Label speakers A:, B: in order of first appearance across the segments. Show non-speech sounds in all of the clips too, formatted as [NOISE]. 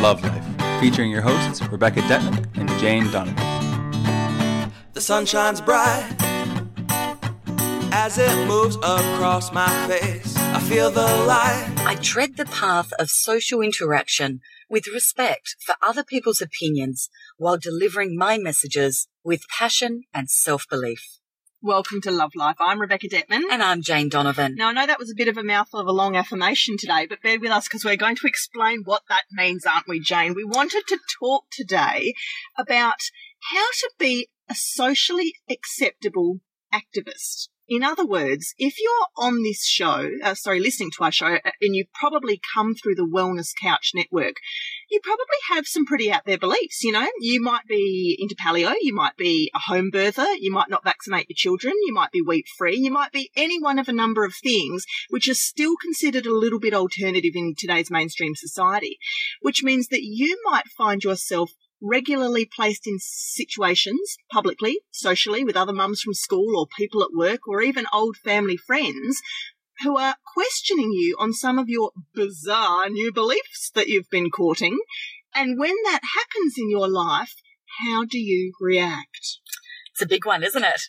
A: Love Life, featuring your hosts Rebecca Detman and Jane Donovan.
B: The sun shines bright as it moves across my face. I feel the light.
C: I tread the path of social interaction with respect for other people's opinions while delivering my messages with passion and self belief.
D: Welcome to Love Life. I'm Rebecca Detman.
C: And I'm Jane Donovan.
D: Now, I know that was a bit of a mouthful of a long affirmation today, but bear with us because we're going to explain what that means, aren't we, Jane? We wanted to talk today about how to be a socially acceptable activist. In other words, if you're on this show, uh, sorry, listening to our show, uh, and you've probably come through the Wellness Couch Network, you probably have some pretty out there beliefs. You know, you might be into paleo, you might be a home birther, you might not vaccinate your children, you might be wheat free, you might be any one of a number of things which are still considered a little bit alternative in today's mainstream society, which means that you might find yourself regularly placed in situations publicly, socially, with other mums from school or people at work or even old family friends who are questioning you on some of your bizarre new beliefs that you've been courting. And when that happens in your life, how do you react?
C: It's a big one, isn't it?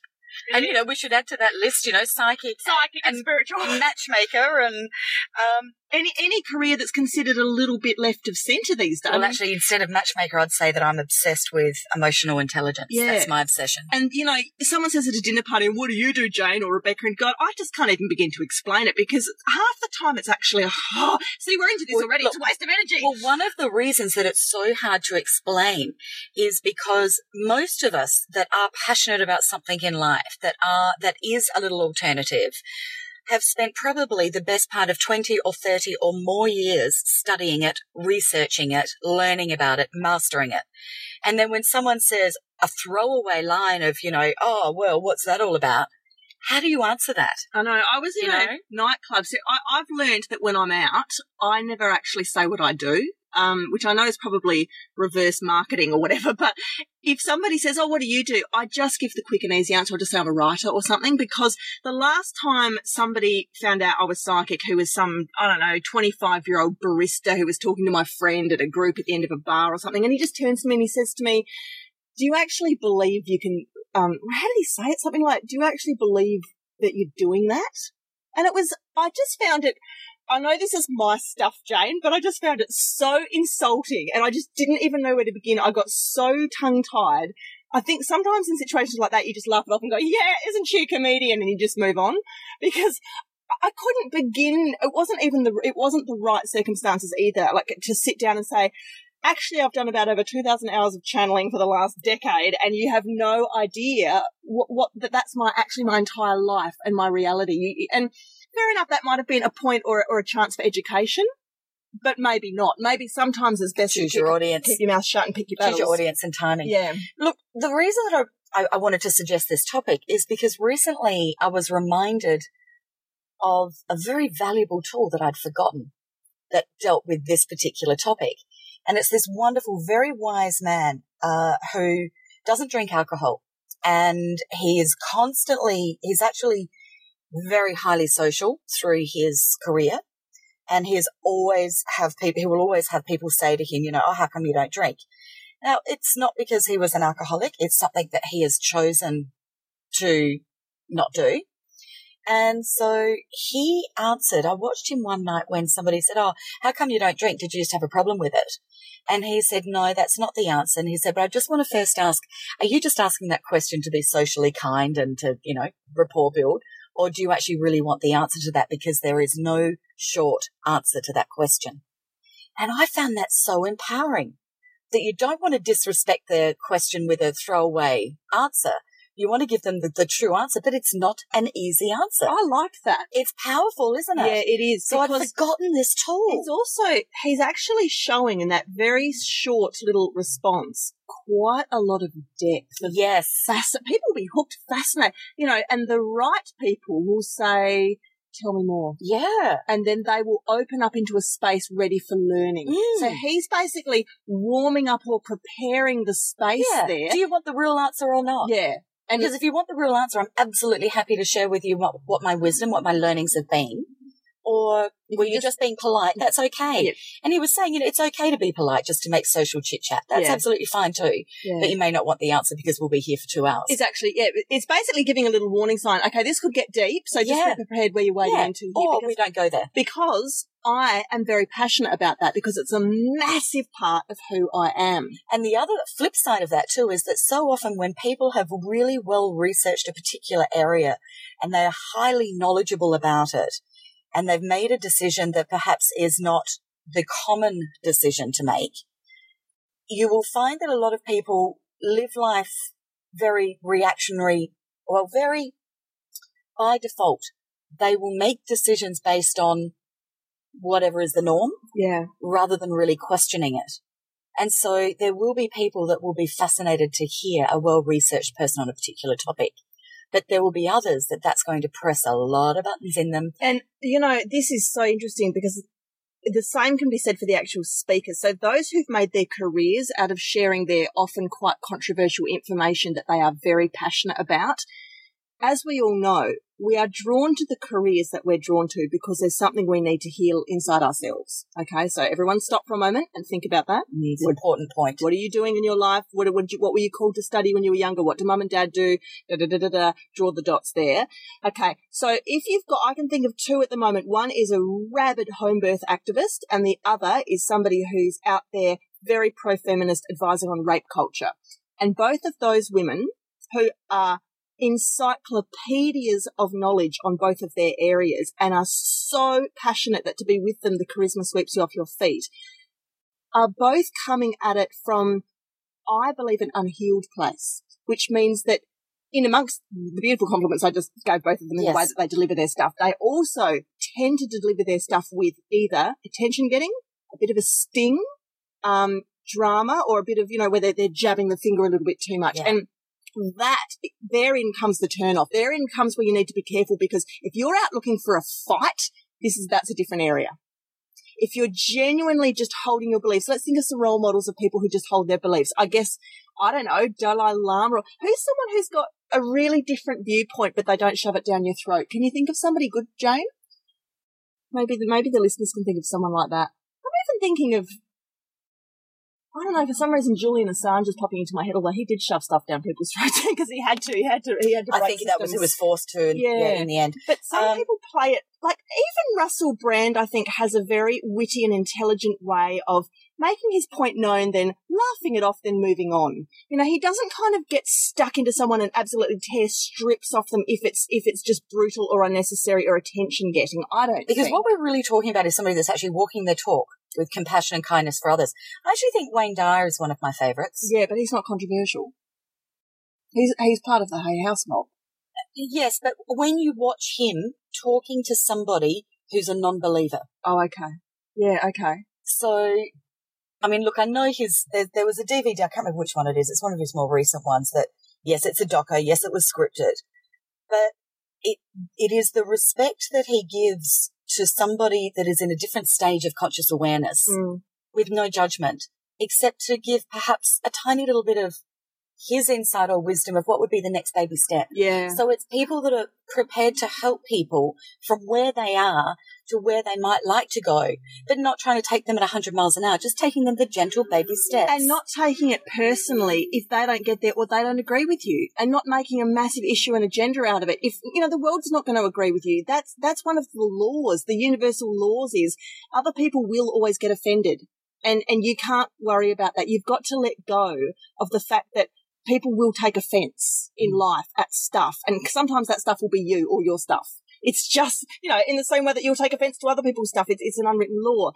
C: And you know, we should add to that list, you know, psychic,
D: psychic and,
C: and
D: spiritual
C: matchmaker, and um,
D: any any career that's considered a little bit left of centre these days.
C: Well, actually, instead of matchmaker, I'd say that I'm obsessed with emotional intelligence. Yeah. That's my obsession.
D: And you know, someone says at a dinner party, "What do you do, Jane or Rebecca?" And God, I just can't even begin to explain it because half the time it's actually, a, oh, see, we're into this well, already. Look, it's a waste of energy.
C: Well, one of the reasons that it's so hard to explain is because most of us that are passionate about something in life, that are that is a little alternative have spent probably the best part of 20 or 30 or more years studying it, researching it, learning about it, mastering it. And then when someone says a throwaway line of, you know, oh, well, what's that all about? How do you answer that?
D: I know. I was in you a know? nightclub. So I, I've learned that when I'm out, I never actually say what I do um, which I know is probably reverse marketing or whatever. [LAUGHS] But if somebody says, Oh, what do you do? I just give the quick and easy answer. I'll just say I'm a writer or something because the last time somebody found out I was psychic who was some, I don't know, 25 year old barista who was talking to my friend at a group at the end of a bar or something. And he just turns to me and he says to me, do you actually believe you can, um, how did he say it? Something like, do you actually believe that you're doing that? And it was, I just found it I know this is my stuff, Jane, but I just found it so insulting and I just didn't even know where to begin. I got so tongue tied. I think sometimes in situations like that, you just laugh it off and go, yeah, isn't she a comedian? And you just move on because I couldn't begin. It wasn't even the, it wasn't the right circumstances either. Like to sit down and say, actually, I've done about over 2000 hours of channeling for the last decade and you have no idea what, what that that's my, actually my entire life and my reality. And fair enough, that might have been a point or, or a chance for education, but maybe not. Maybe sometimes it's best
C: Choose
D: to
C: your keep, audience.
D: keep your mouth shut and pick your battles.
C: Choose your audience and timing.
D: Yeah.
C: Look, the reason that I, I, I wanted to suggest this topic is because recently I was reminded of a very valuable tool that I'd forgotten that dealt with this particular topic. And it's this wonderful, very wise man, uh, who doesn't drink alcohol and he is constantly, he's actually very highly social through his career. And he has always have people, he will always have people say to him, you know, oh, how come you don't drink? Now, it's not because he was an alcoholic. It's something that he has chosen to not do. And so he answered, I watched him one night when somebody said, Oh, how come you don't drink? Did you just have a problem with it? And he said, No, that's not the answer. And he said, But I just want to first ask, are you just asking that question to be socially kind and to, you know, rapport build? Or do you actually really want the answer to that? Because there is no short answer to that question. And I found that so empowering that you don't want to disrespect the question with a throwaway answer. You want to give them the, the, true answer, but it's not an easy answer.
D: I like that.
C: It's powerful, isn't it?
D: Yeah, it is.
C: So I'd forgotten this tool.
D: It's also, he's actually showing in that very short little response quite a lot of depth. Of
C: yes.
D: Fasc- people will be hooked, fascinated, you know, and the right people will say, tell me more.
C: Yeah.
D: And then they will open up into a space ready for learning. Mm. So he's basically warming up or preparing the space
C: yeah.
D: there.
C: Do you want the real answer or not?
D: Yeah.
C: And because if you want the real answer, I'm absolutely happy to share with you what, what my wisdom, what my learnings have been. or were
D: you just-
C: being polite? That's okay.
D: Yeah.
C: And he was saying, you know, it's okay to be polite just to make social chit chat. That's
D: Yeah.
C: absolutely fine too. But you may not want the answer because we'll be here for two hours.
D: It's actually, yeah, it's basically giving a little warning sign. Okay, this could get deep, so just
C: Yeah.
D: be prepared where you're wading
C: yeah.
D: into.
C: Or
D: because-
C: we don't go there.
D: because I am very passionate about that because it's a massive part of who I am.
C: And the other flip side of that too is that so often when people have really well researched a particular area and they are highly knowledgeable about it and they've made a decision that perhaps is not the common decision to make, you will find that a lot of people live life very reactionary, well, very by default. They will make decisions based on whatever is the norm
D: Yeah.
C: rather than really questioning it. And so there will be people that will be fascinated to hear a well researched person on a particular topic. But there will be others that that's going to press a lot of buttons in them.
D: And, you know, this is so interesting because the same can be said for the actual speakers. So those who've made their careers out of sharing their often quite controversial information that they are very passionate about, as we all know, we are drawn to the careers that we're drawn to because there's something we need to heal inside ourselves. Okay, so everyone stop for a moment and think about that.
C: It's an important point.
D: What are you doing in your life? What, what, you, what were you called to study when you were younger? What do mum and dad do? Da, da, da, da, da. Draw the dots there. Okay. So if you've got, I can think of two at the moment. One is a rabid home birth activist and the other is somebody who's out there very pro-feminist advising on rape culture. And both of those women who are encyclopedias of knowledge on both of their areas and are so passionate that to be with them, the charisma sweeps you off your feet, are both coming at it from, I believe, an unhealed place, which means that in amongst the beautiful compliments I just gave both of them in the way that they deliver their stuff, they also tend to deliver their stuff with either attention getting, a bit of a sting, um, drama, or a bit of, you know, where they're, they're jabbing the finger a little bit too much.
C: Yeah.
D: And that, therein comes the turn off. Therein comes where you need to be careful because if you're out looking for a fight, this is, that's a different area. If you're genuinely just holding your beliefs, let's think of some role models of people who just hold their beliefs. I guess, I don't know, Dalai Lama, or who's someone who's got a really different viewpoint, but they don't shove it down your throat. Can you think of somebody good, Jane? Maybe the, maybe the listeners can think of someone like that. I'm even thinking of, I don't know, for some reason Julian Assange is popping into my head, although he did shove stuff down people's [LAUGHS] throats because he had to, he had to, he had to
C: I think that was
D: systems.
C: it was forced to, yeah.
D: Yeah.
C: in the end.
D: But some
C: Um,
D: people play it like even Russell Brand, I think, has a very witty and intelligent way of making his point known, then laughing it off, then moving on. You know, he doesn't kind of get stuck into someone and absolutely tear strips off them if it's if it's just brutal or unnecessary or attention getting. I don't
C: Because
D: think.
C: what we're really talking about is somebody that's actually walking their talk with compassion and kindness for others. I actually think Wayne Dyer is one of my favourites.
D: yeah, but he's not controversial. He's he's part of the Hay House mob.
C: Yes, but when you watch him talking to somebody who's a non-believer,
D: Oh, okay. Yeah, okay.
C: so I mean, look, I know his. There, there was a DVD. I can't remember which one it is. It's one of his more recent ones. That yes, it's a doco. Yes, it was scripted, but it it is the respect that he gives to somebody that is in a different stage of conscious awareness
D: Mm.
C: with no judgment, except to give perhaps a tiny little bit of his insight or wisdom of what would be the next baby step.
D: Yeah.
C: So it's people that are prepared to help people from where they are to where they might like to go, but not trying to take them at 100 miles an hour, just taking them the gentle baby steps.
D: and not taking it personally if they don't get there or they don't agree with you and not making a massive issue and agenda out of it if you know the world's not going to agree with you that's that's one of the laws the universal laws is other people will always get offended and and you can't worry about that you've got to let go of the fact that people will take offense in mm. life at stuff and sometimes that stuff will be you or your stuff it's just, you know, in the same way that you'll take offense to other people's stuff. It's, it's an unwritten law.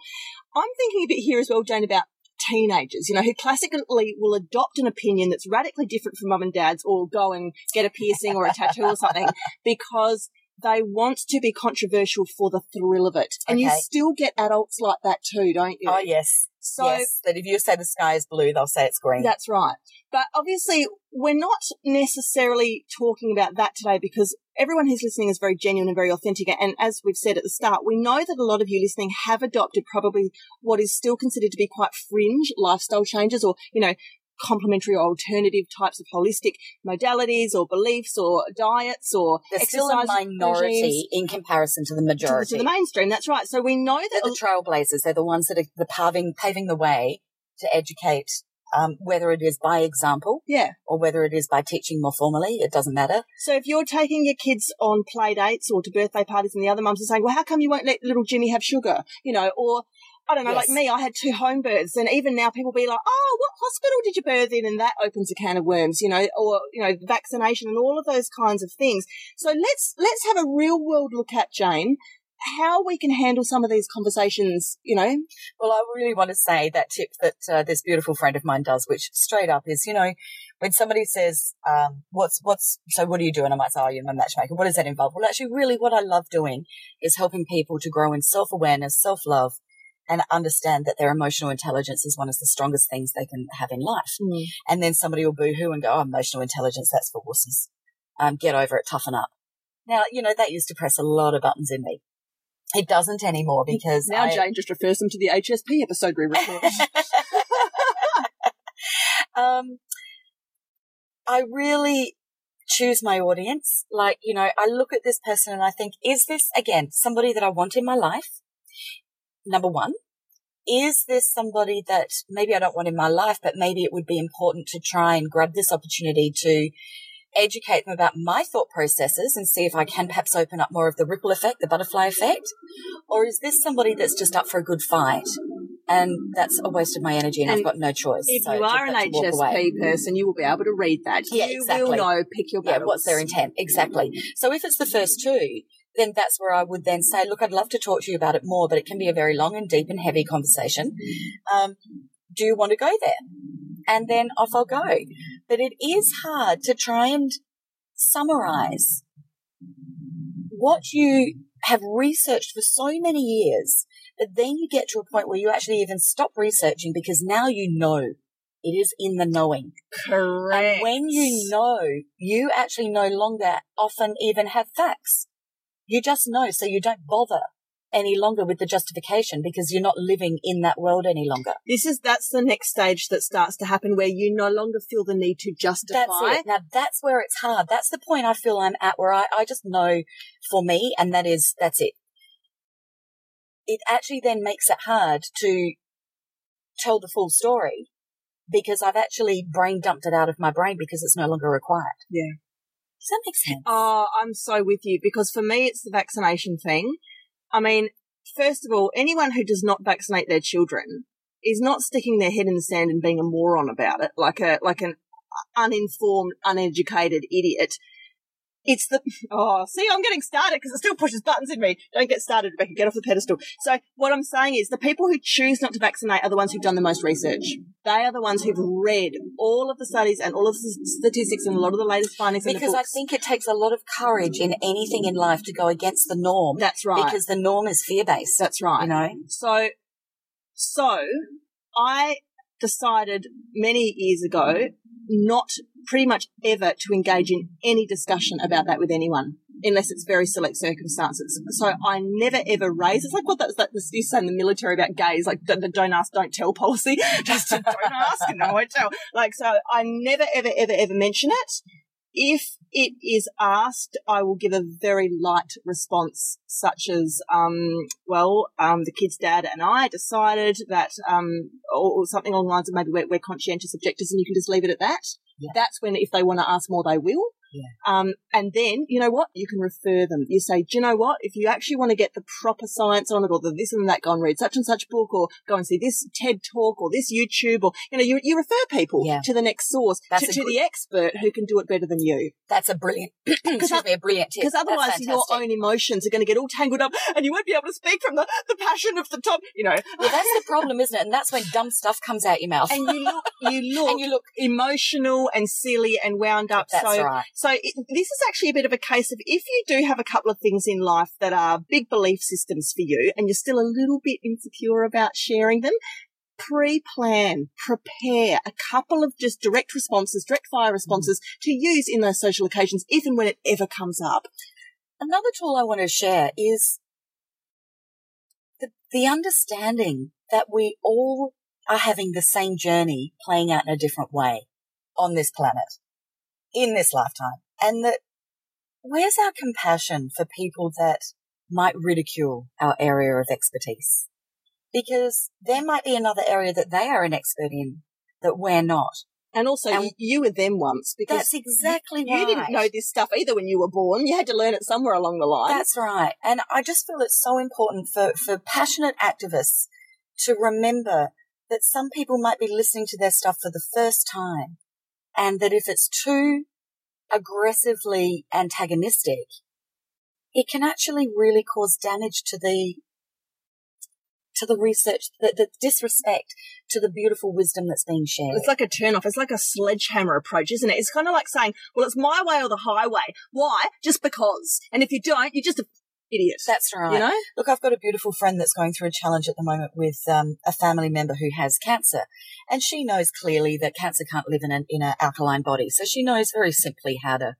D: I'm thinking a bit here as well, Jane, about teenagers, you know, who classically will adopt an opinion that's radically different from mum and dad's or go and get a piercing or a tattoo or something [LAUGHS] because they want to be controversial for the thrill of it. And you still get adults like that too, don't you?
C: oh, yes.
D: So
C: yes. That if you say the sky is blue, they'll say it's green.
D: that's right. But obviously, we're not necessarily talking about that today because everyone who's listening is very genuine and very authentic. And as we've said at the start, we know that a lot of you listening have adopted probably what is still considered to be quite fringe lifestyle changes or, you know, complementary or alternative types of holistic modalities or beliefs or diets or
C: They're still a minority
D: regimes
C: in comparison to the majority.
D: to the mainstream. That's right. So we know that They're
C: the trailblazers. They're the ones that are the paving, paving the way to educate, um, whether it is by example
D: yeah.
C: or whether it is by teaching more formally. It doesn't matter.
D: So if you're taking your kids on play dates or to birthday parties and the other mums are saying, well, how come you won't let little Jimmy have sugar? You know, or I don't know,
C: Yes.
D: like me, I had two home births and even now people be like, oh, what hospital did you birth in? And that opens a can of worms, you know, or, you know, vaccination and all of those kinds of things. So let's, let's have a real world look at Jane, how we can handle some of these conversations, you know,
C: Well, I really want to say that tip that uh, this beautiful friend of mine does, which straight up is, you know, when somebody says, um, what's, what's, so what do you do? And I might say, oh, you're a matchmaker. What does that involve? Well, actually, really what I love doing is helping people to grow in self-awareness, self-love, and understand that their emotional intelligence is one of the strongest things they can have in life. And then somebody will boo-hoo and go, oh, emotional intelligence, that's for wussies. Um, get over it, toughen up. Now, you know, that used to press a lot of buttons in me. It doesn't anymore because
D: now
C: I-
D: Jane just refers them to the HSP episode we recorded. [LAUGHS]
C: um, I really choose my audience. Like, you know, I look at this person and I think, is this again somebody that I want in my life? Number one, is this somebody that maybe I don't want in my life, but maybe it would be important to try and grab this opportunity to educate them about my thought processes and see if I can perhaps open up more of the ripple effect, the butterfly effect? Or is this somebody that's just up for a good fight? And that's a waste of my energy and,
D: And
C: I've got no choice.
D: If
C: So
D: you are an. HSP person, you will be able to read that.
C: Yeah,
D: you
C: exactly.
D: will know, pick your
C: yeah, what's their intent? Exactly. So if it's the first two, then that's where I would then say, look, I'd love to talk to you about it more, but it can be a very long and deep and heavy conversation. Um, do you want to go there? And then off I'll go. But it is hard to try and summarize what you have researched for so many years that then you get to a point where you actually even stop researching because now you know it is in the knowing.
D: Correct.
C: And when you know, you actually no longer often even have facts. You just know, so you don't bother any longer with the justification because you're not living in that world any longer.
D: This is that's the next stage that starts to happen where you no longer feel the need to justify.
C: That's it. Now that's where it's hard. That's the point I feel I'm at where I, I just know for me, and that is, that's it. It actually then makes it hard to tell the full story because I've actually brain dumped it out of my brain because it's no longer required.
D: Yeah.
C: Does that make sense?
D: Oh, I'm so with you because for me it's the vaccination thing. I mean, first of all, anyone who does not vaccinate their children is not sticking their head in the sand and being a moron about it, like a like an uninformed, uneducated idiot. It's the [LAUGHS] oh, see, I'm getting started because it still pushes buttons in me. Don't get started, Rebecca. Get off the pedestal. So what I'm saying is, the people who choose not to vaccinate are the ones who've done the most research. They are the ones who've read all of the studies and all of the statistics and a lot of the latest findings in the
C: because I think it takes a lot of courage in anything in life to go against the norm.
D: That's right.
C: Because the norm is fear based.
D: That's right.
C: You know?
D: So, so I decided many years ago not pretty much ever to engage in any discussion about that with anyone. Unless it's very select circumstances. So I never ever raise, it's like what that, that you say in the military about gays, like the, the don't ask, don't tell policy. [LAUGHS] Just don't ask and no one tell. Like, so I never ever ever ever mention it. If it is asked, I will give a very light response, such as, um, well, um, the kid's dad and I decided that, um, or, or something along the lines of maybe we're, we're conscientious objectors and you can just leave it at that.
C: Yeah.
D: That's when, if they want to ask more, they will.
C: Yeah.
D: Um, and then, you know what? You can refer them. You say, do you know what? If you actually want to get the proper science on it or the this and that, go and read such and such book or go and see this TED talk or this YouTube or, you know, you, you refer people
C: Yeah.
D: to the next source,
C: That's
D: to, to
C: good-
D: the expert who can do it better than you.
C: That's a brilliant, [CLEARS THROAT] excuse me, a brilliant tip.
D: Because otherwise your own emotions are going to get all tangled up and you won't be able to speak from the, the passion of the top, you know.
C: Well, that's the problem, isn't it? And that's when dumb stuff comes out your mouth.
D: And you look, you [LAUGHS] look,
C: And you look,
D: emotional and silly and wound up.
C: that's
D: so,
C: right.
D: so it, this is actually a bit of a case of if you do have a couple of things in life that are big belief systems for you and you're still a little bit insecure about sharing them, pre-plan, prepare a couple of just direct responses, direct fire responses mm-hmm. to use in those social occasions if and when it ever comes up.
C: Another tool I want to share is the, the understanding that we all are having the same journey playing out in a different way on this planet in this lifetime. And that where's our compassion for people that might ridicule our area of expertise? Because there might be another area that they are an expert in that we're not.
D: And also,
C: And-
D: you, were them once because
C: That's exactly
D: you, you didn't know this stuff either when you were born. You had to learn it somewhere along the line.
C: That's right. And I just feel it's so important for, for passionate activists to remember that some people might be listening to their stuff for the first time and that if it's too aggressively antagonistic, it can actually really cause damage to the to the research, the, the disrespect to the beautiful wisdom that's being shared.
D: It's like a turn off. It's like a sledgehammer approach, isn't it? It's kind of like saying, well, it's my way or the highway. Why? Just because. And if you don't, you're just an idiot.
C: That's right.
D: You know?
C: Look, I've got a beautiful friend that's going through a challenge at the moment with um, a family member who has cancer, and she knows clearly that cancer can't live in an in an alkaline body. So she knows very simply how to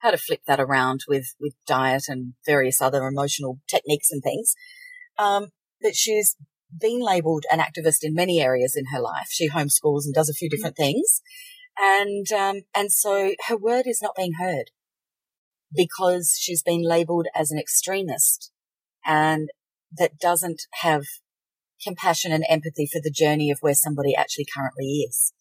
C: how to flip that around with with diet and various other emotional techniques and things. Um, but she's been labelled an activist in many areas in her life. She homeschools and does a few different things, and um, and so her word is not being heard because she's been labelled as an extremist and that doesn't have compassion and empathy for the journey of where somebody actually currently is.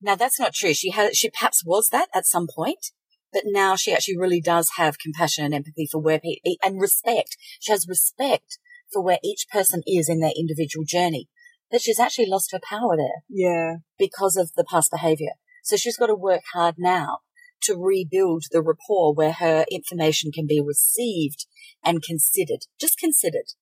C: Now that's not true. She has, she perhaps was that at some point, but now she actually really does have compassion and empathy for where people, and respect. She has respect for where each person is in their individual journey, but she's actually lost her power there
D: Yeah.
C: because of the past behavior. So she's got to work hard now to rebuild the rapport where her information can be received and considered, just considered.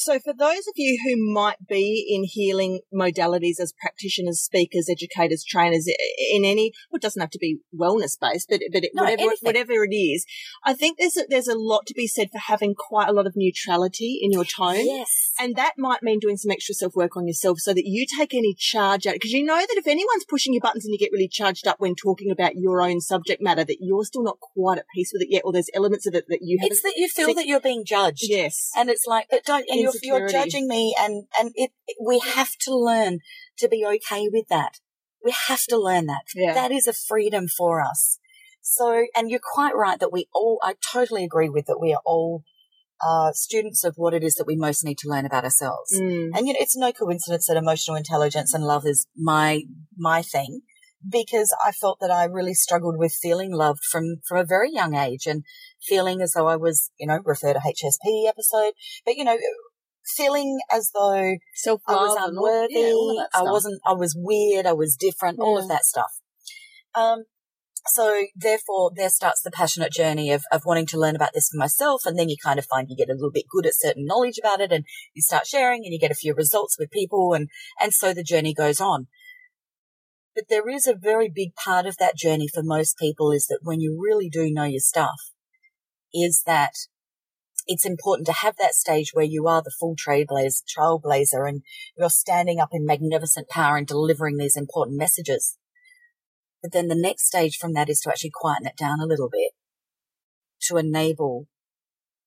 D: So for those of you who might be in healing modalities as practitioners, speakers, educators, trainers, in any, well, it doesn't have to be wellness based, but, but it,
C: No,
D: whatever,
C: anything.
D: whatever it is, I think there's a, there's a lot to be said for having quite a lot of neutrality in your tone.
C: Yes.
D: And that might mean doing some extra self work on yourself so that you take any charge out. Because you know that if anyone's pushing your buttons and you get really charged up when talking about your own subject matter, that you're still not quite at peace with it yet, or there's elements of it that you.
C: It's that you feel that you're being judged.
D: yes.
C: And it's like, but don't, you're, you're judging me and, and it, we have to learn to be okay with that. We have to learn that.
D: Yeah.
C: That is a freedom for us. So, and you're quite right that we all, I totally agree with that we are all, uh, students of what it is that we most need to learn about ourselves.
D: Mm.
C: And you know, it's no coincidence that emotional intelligence and love is my my thing because I felt that I really struggled with feeling loved from from a very young age and feeling as though I was, you know, refer to HSP episode, but you know, feeling as though I was
D: love and all-
C: unworthy,
D: yeah, all of that
C: I wasn't, I was weird, I was different, all of that stuff. Um, so therefore there starts the passionate journey of, of wanting to learn about this for myself. And then you kind of find you get a little bit good at certain knowledge about it and you start sharing and you get a few results with people and, and so the journey goes on. But there is a very big part of that journey for most people is that when you really do know your stuff is that it's important to have that stage where you are the full trailblazer, trailblazer and you're standing up in magnificent power and delivering these important messages. But then the next stage from that is to actually quieten it down a little bit to enable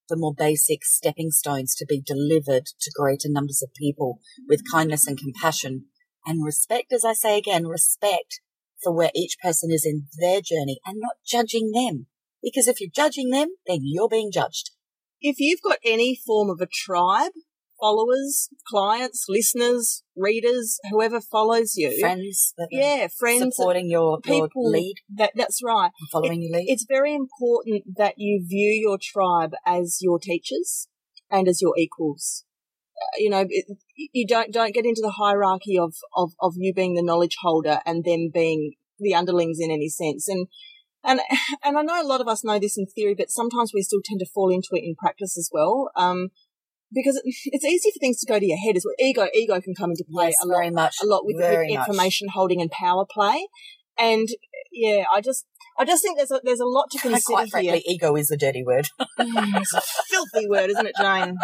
C: the more basic stepping stones to be delivered to greater numbers of people with kindness and compassion and respect, as I say again, respect for where each person is in their journey and not judging them. Because if you're judging them, then you're being judged.
D: If you've got any form of a tribe, followers, clients, listeners, readers, whoever follows you,
C: Friends,
D: yeah, friends,
C: supporting your, your
D: people
C: lead
D: That that's right.
C: following your lead.
D: It's very important that you view your tribe as your teachers and as your equals. Uh, You know, it, you don't don't get into the hierarchy of, of of you being the knowledge holder and them being the underlings in any sense. And and [LAUGHS] and I know a lot of us know this in theory, but sometimes we still tend to fall into it in practice as well. Um, because [LAUGHS] it's easy for things to go to your head as well. Ego, ego can come into play
C: yes,
D: a lot
C: very much.
D: a lot with, with
C: very much.
D: information holding and power play. And yeah, I just, I just think there's a, there's a lot to consider
C: Quite frankly,
D: here.
C: ego is a dirty word. [LAUGHS]
D: Mm, it's a filthy word, isn't it, Jane?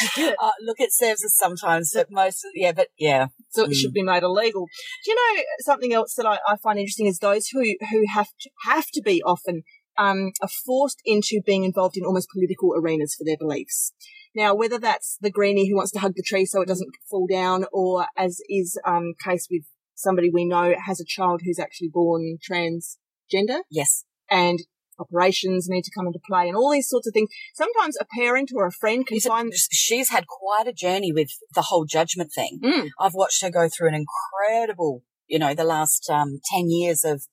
D: [LAUGHS]
C: uh, look, it serves us sometimes, but most, yeah, but yeah.
D: So it
C: Mm.
D: should be made illegal. Do you know something else that I, I find interesting is those who, who have to, have to be often um, are forced into being involved in almost political arenas for their beliefs. Now, whether that's the greenie who wants to hug the tree so it doesn't fall down, or as is um, case with somebody we know has a child who's actually born transgender,
C: Yes.
D: and operations need to come into play, and all these sorts of things. Sometimes a parent or a friend can
C: She's,
D: find.
C: she's had quite a journey with the whole judgment thing.
D: Mm,
C: I've watched her go through an incredible, you know, the last um, 10 years of,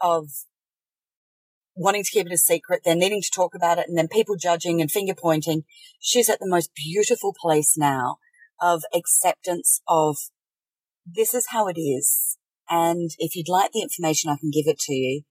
C: of wanting to keep it a secret, then needing to talk about it, and then people judging and finger pointing. She's at the most beautiful place now of acceptance of this is how it is. And if you'd like the information, I can give it to you.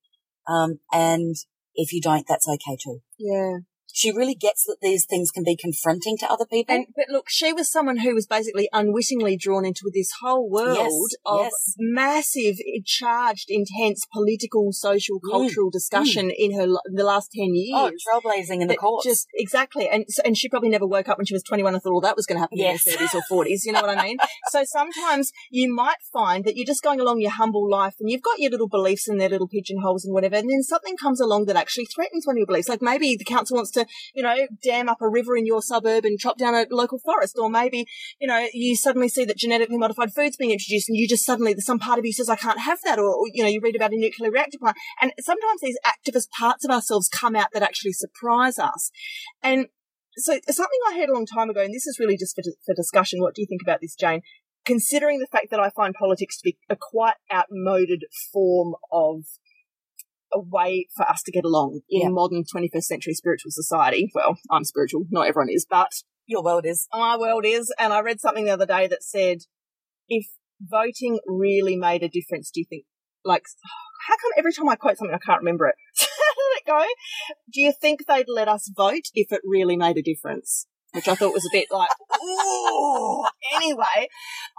C: Um, and if you don't, that's okay too.
D: yeah.
C: She really gets that these things can be confronting to other people.
D: And but look, she was someone who was basically unwittingly drawn into this whole world
C: Yes,
D: of
C: yes.
D: massive, charged, intense political, social,
C: Mm,
D: cultural discussion in her the last ten years.
C: oh, trailblazing in the
D: that
C: courts.
D: Just exactly, and so- and she probably never woke up when she was twenty one and thought, "Well, that was going to happen
C: Yes.
D: in her thirties or 40s. You know what I mean? [LAUGHS] so sometimes you might find that you're just going along your humble life, and you've got your little beliefs and their little pigeonholes and whatever, and then something comes along that actually threatens one of your beliefs. Like maybe the council wants to, you know, dam up a river in your suburb and chop down a local forest, or maybe you know you suddenly see that genetically modified food's being introduced, and you just suddenly some part of you says, "I can't have that," or, or you know you read about a nuclear reactor plant, and sometimes these activist parts of ourselves come out that actually surprise us. And so something I heard a long time ago, and this is really just for, for discussion. What do you think about this, Jane? Considering the fact that I find politics to be a quite outmoded form of a way for us to get along in
C: Yeah.
D: modern 21st century spiritual society. Well, I'm spiritual, not everyone is, but
C: Your world is.
D: my world is. And I read something the other day that said, if voting really made a difference, do you think, like, how come every time I quote something, I can't remember it? [LAUGHS] Let it go. Do you think they'd let us vote if it really made a difference? Which I thought was a bit like, ooh. Anyway,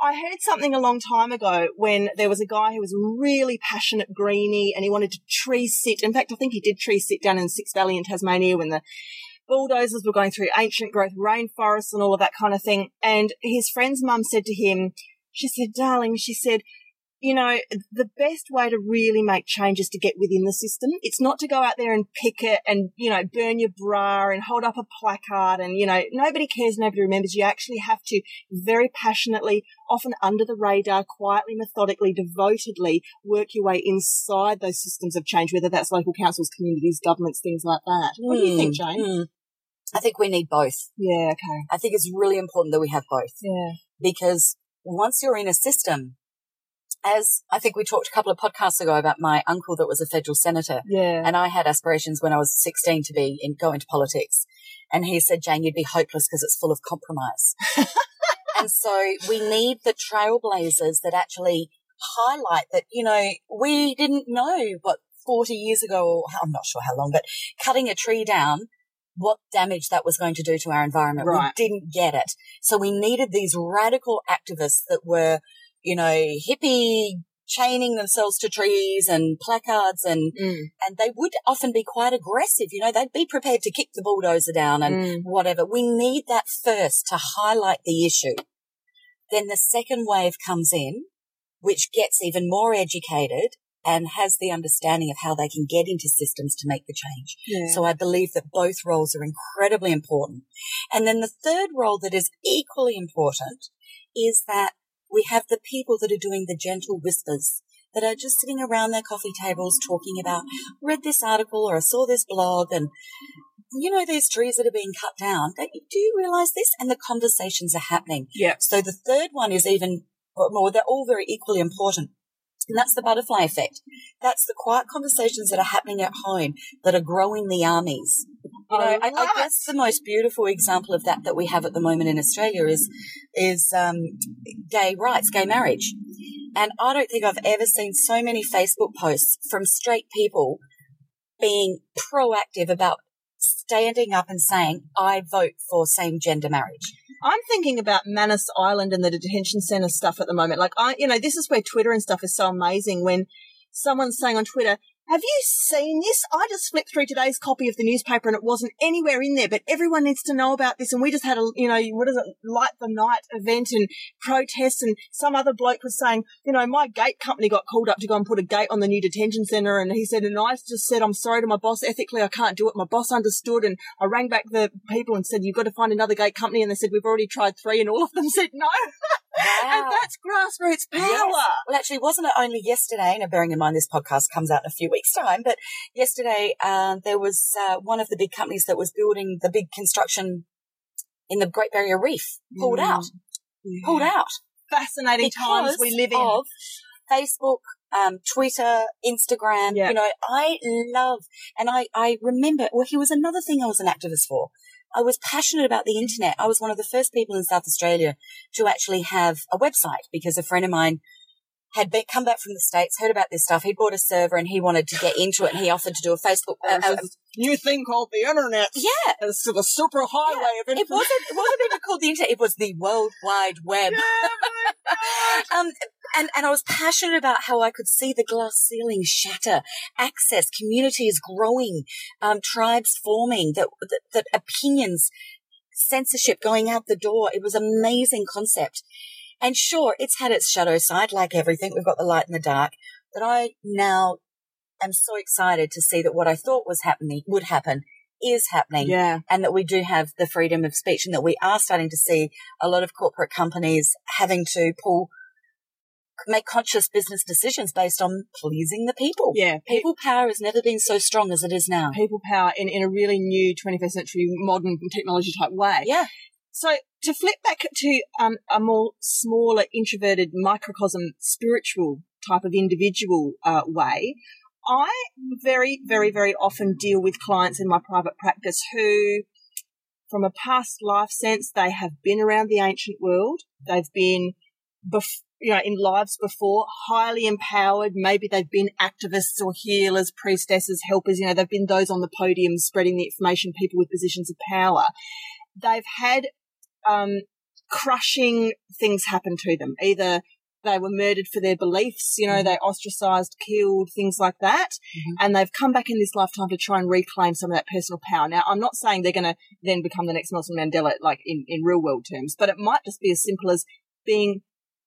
D: I heard something a long time ago when there was a guy who was really passionate greenie and he wanted to tree sit. In fact, I think he did tree sit down in Styx Valley in Tasmania when the bulldozers were going through ancient growth rainforests and all of that kind of thing. And his friend's mum said to him, she said, darling, she said, you know, the best way to really make change is to get within the system. It's not to go out there and picket and, you know, burn your bra and hold up a placard and, you know, nobody cares, nobody remembers. You actually have to very passionately, often under the radar, quietly, methodically, devotedly work your way inside those systems of change, whether that's local councils, communities, governments, things like that. What do you think, Jane?
C: Mm. I think we need both.
D: Yeah, okay.
C: I think it's really important that we have both
D: Yeah.
C: because once you're in a system, as I think we talked a couple of podcasts ago about my uncle that was a federal senator,
D: Yeah.
C: and I had aspirations when I was 16 to be in, go into politics. And he said, Jane, you'd be hopeless because it's full of compromise. [LAUGHS] and so we need the trailblazers that actually highlight that, you know, we didn't know what 40 years ago, or I'm not sure how long, but cutting a tree down, what damage that was going to do to our environment.
D: Right.
C: We didn't get it. So we needed these radical activists that were, you know, hippie chaining themselves to trees and placards and
D: Mm.
C: and they would often be quite aggressive. You know, they'd be prepared to kick the bulldozer down and
D: Mm.
C: whatever. We need that first to highlight the issue. Then the second wave comes in, which gets even more educated and has the understanding of how they can get into systems to make the change.
D: Yeah.
C: So I believe that both roles are incredibly important. And then the third role that is equally important is that we have the people that are doing the gentle whispers that are just sitting around their coffee tables talking about, read this article or I saw this blog and you know, these trees that are being cut down. You, do you realize this? And the conversations are happening.
D: yeah.
C: So the third one is even more, they're all very equally important. And that's the butterfly effect. That's the quiet conversations that are happening at home that are growing the armies. You know, I, I guess the most beautiful example of that that we have at the moment in Australia is is um, gay rights, gay marriage. And I don't think I've ever seen so many Facebook posts from straight people being proactive about standing up and saying, I vote for same gender marriage.
D: I'm thinking about Manus Island and the detention center stuff at the moment. Like I, you know, this is where Twitter and stuff is so amazing when someone's saying on Twitter, have you seen this? I just flipped through today's copy of the newspaper and it wasn't anywhere in there, but everyone needs to know about this. And we just had a, you know, what is it, light the night event and protests. And some other bloke was saying, you know, my gate company got called up to go and put a gate on the new detention centre. And he said, and I just said, I'm sorry to my boss. Ethically, I can't do it. My boss understood. And I rang back the people and said, you've got to find another gate company. And they said, we've already tried three. And all of them said no. [LAUGHS] and that's grassroots power.
C: Yes. Well, actually, wasn't it only yesterday? Now, bearing in mind this podcast comes out in a few weeks' time, but yesterday uh, there was uh, one of the big companies that was building the big construction in the Great Barrier Reef pulled
D: Mm.
C: out.
D: Yeah.
C: Pulled out
D: Fascinating times we live in.
C: Facebook, um, Twitter, Instagram. You know, I love, and I, I remember, well, he was another thing I was an activist for. I was passionate about the internet. I was one of the first people in South Australia to actually have a website because a friend of mine had been, come back from the States, heard about this stuff. He bought a server and he wanted to get into it and he offered to do a Facebook. Uh,
D: new thing called the internet.
C: yeah.
D: It's the super highway of
C: It wasn't, it wasn't even called the internet. It was the World Wide Web. [LAUGHS] um, and, and I was passionate about how I could see the glass ceiling shatter, access, communities growing, um, tribes forming, that, that, that opinions, censorship going out the door. It was an amazing concept. And sure, it's had its shadow side, like everything. We've got the light and the dark. But I now am so excited to see that what I thought was happening would happen is happening
D: Yeah.
C: and that we do have the freedom of speech and that we are starting to see a lot of corporate companies having to pull make conscious business decisions based on pleasing the people.
D: Yeah.
C: People power has never been so strong as it is now.
D: people power in, in a really new 21st century modern technology type way.
C: Yeah.
D: So to flip back to um, a more smaller, introverted, microcosm, spiritual type of individual uh, way, I very, very, very often deal with clients in my private practice who, from a past life sense, they have been around the ancient world. They've been, bef- you know, in lives before, highly empowered. Maybe they've been activists or healers, priestesses, helpers. You know, they've been those on the podium spreading the information, people with positions of power. They've had um, crushing things happen to them. Either they were murdered for their beliefs, you know,
C: Mhm.
D: they ostracized, killed, things like that.
C: Mhm.
D: And they've come back in this lifetime to try and reclaim some of that personal power. Now, I'm not saying they're going to then become the next Nelson Mandela, like in, in real world terms, but it might just be as simple as being,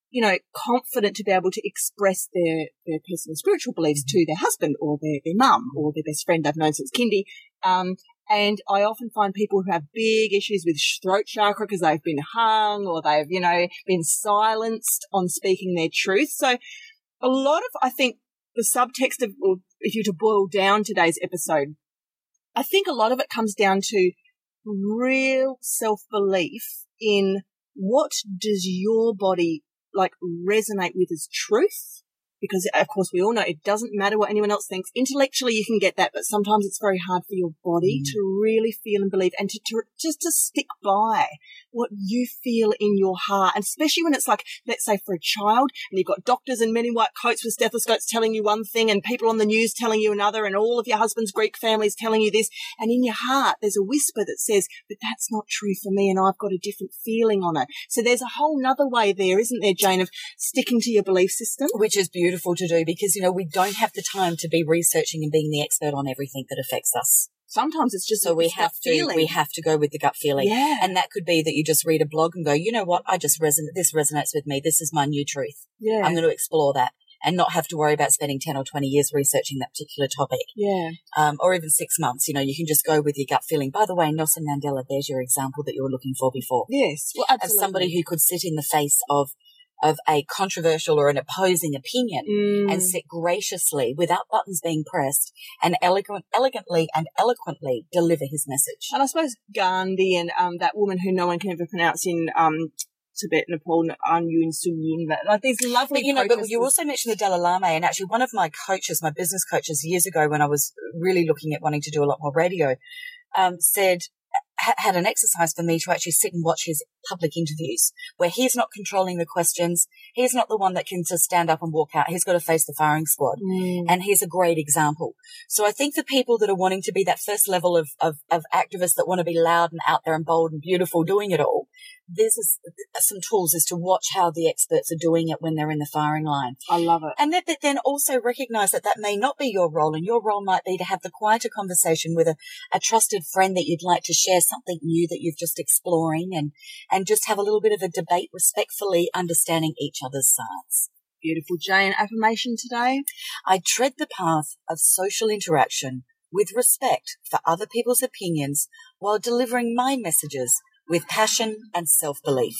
D: you know, confident to be able to express their, their personal spiritual beliefs to their husband or their, their mum or their best friend they've known since kindy. Um, and I often find people who have big issues with throat chakra because they've been hung or they've, you know, been silenced on speaking their truth. So a lot of, I think, the subtext of, if you to boil down today's episode, I think a lot of it comes down to real self belief in what does your body like resonate with as truth because of course we all know it doesn't matter what anyone else thinks. Intellectually you can get that, but sometimes it's very hard for your body
C: Mm.
D: to really feel and believe and to, to just to stick by what you feel in your heart. And especially when it's like, let's say for a child and you've got doctors in many white coats with stethoscopes telling you one thing and people on the news telling you another and all of your husband's Greek families telling you this. And in your heart, there's a whisper that says, but that's not true for me and I've got a different feeling on it. So there's a whole nother way there, isn't there, Jane, of sticking to your belief system?
C: Which is beautiful to do because, you know, we don't have the time to be researching and being the expert on everything that affects us.
D: Sometimes it's just
C: So we have to,
D: feeling.
C: we have to go with the gut feeling.
D: yeah.
C: And that could be that you just read a blog and go, you know what? I just resonate, this resonates with me. This is my new truth.
D: yeah.
C: I'm going to explore that and not have to worry about spending 10 or 20 years researching that particular topic.
D: yeah.
C: Um, or even six months. You know, you can just go with your gut feeling. By the way, Nelson Mandela, there's your example that you were looking for before.
D: Yes. Well, absolutely.
C: somebody who could sit in the face of, of a controversial or an opposing opinion
D: Mm.
C: and sit graciously without buttons being pressed and elegant, elegantly and eloquently deliver his message.
D: And I suppose Gandhi and um, that woman who no one can ever pronounce in um, Tibet, Nepal, Anyun that- like these lovely
C: But you know, but you also mentioned the Dalai Lama, and actually one of my coaches, my business coaches years ago, when I was really looking at wanting to do a lot more radio, um, said had an exercise for me to actually sit and watch his public interviews where he's not controlling the questions. He's not the one that can just stand up and walk out. He's got to face the firing squad.
D: Mm.
C: And he's a great example. So I think for people that are wanting to be that first level of, of, of activists that want to be loud and out there and bold and beautiful doing it all, this is some tools as to watch how the experts are doing it when they're in the firing line.
D: I love it.
C: And that, but then also recognize that that may not be your role and your role might be to have the quieter conversation with a, a trusted friend that you'd like to share something new that you've just exploring and, and just have a little bit of a debate respectfully understanding each other's sides.
D: Beautiful. Jane, affirmation today?
C: I tread the path of social interaction with respect for other people's opinions while delivering my messages with passion and self-belief.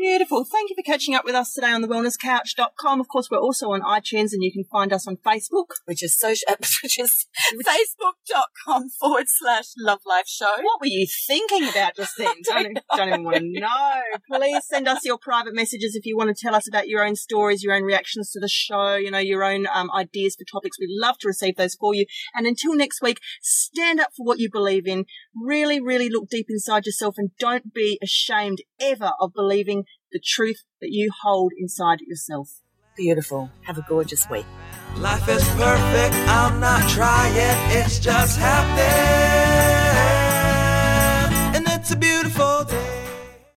D: Beautiful. Thank you for catching up with us today on the wellnesscouch.com. Of course, we're also on iTunes and you can find us on Facebook.
C: which is social, [LAUGHS] which is facebook.com forward slash love life show.
D: What were you thinking about just then? [LAUGHS] Don't, don't even want to know. Please send us your private messages if you want to tell us about your own stories, your own reactions to the show, you know, your own um, ideas for topics. We'd love to receive those for you. And until next week, stand up for what you believe in. Really, really look deep inside yourself and don't be ashamed ever of believing the truth that you hold inside yourself.
C: Beautiful. Have a gorgeous week.
B: Life is perfect, I'm not trying, it's just happening.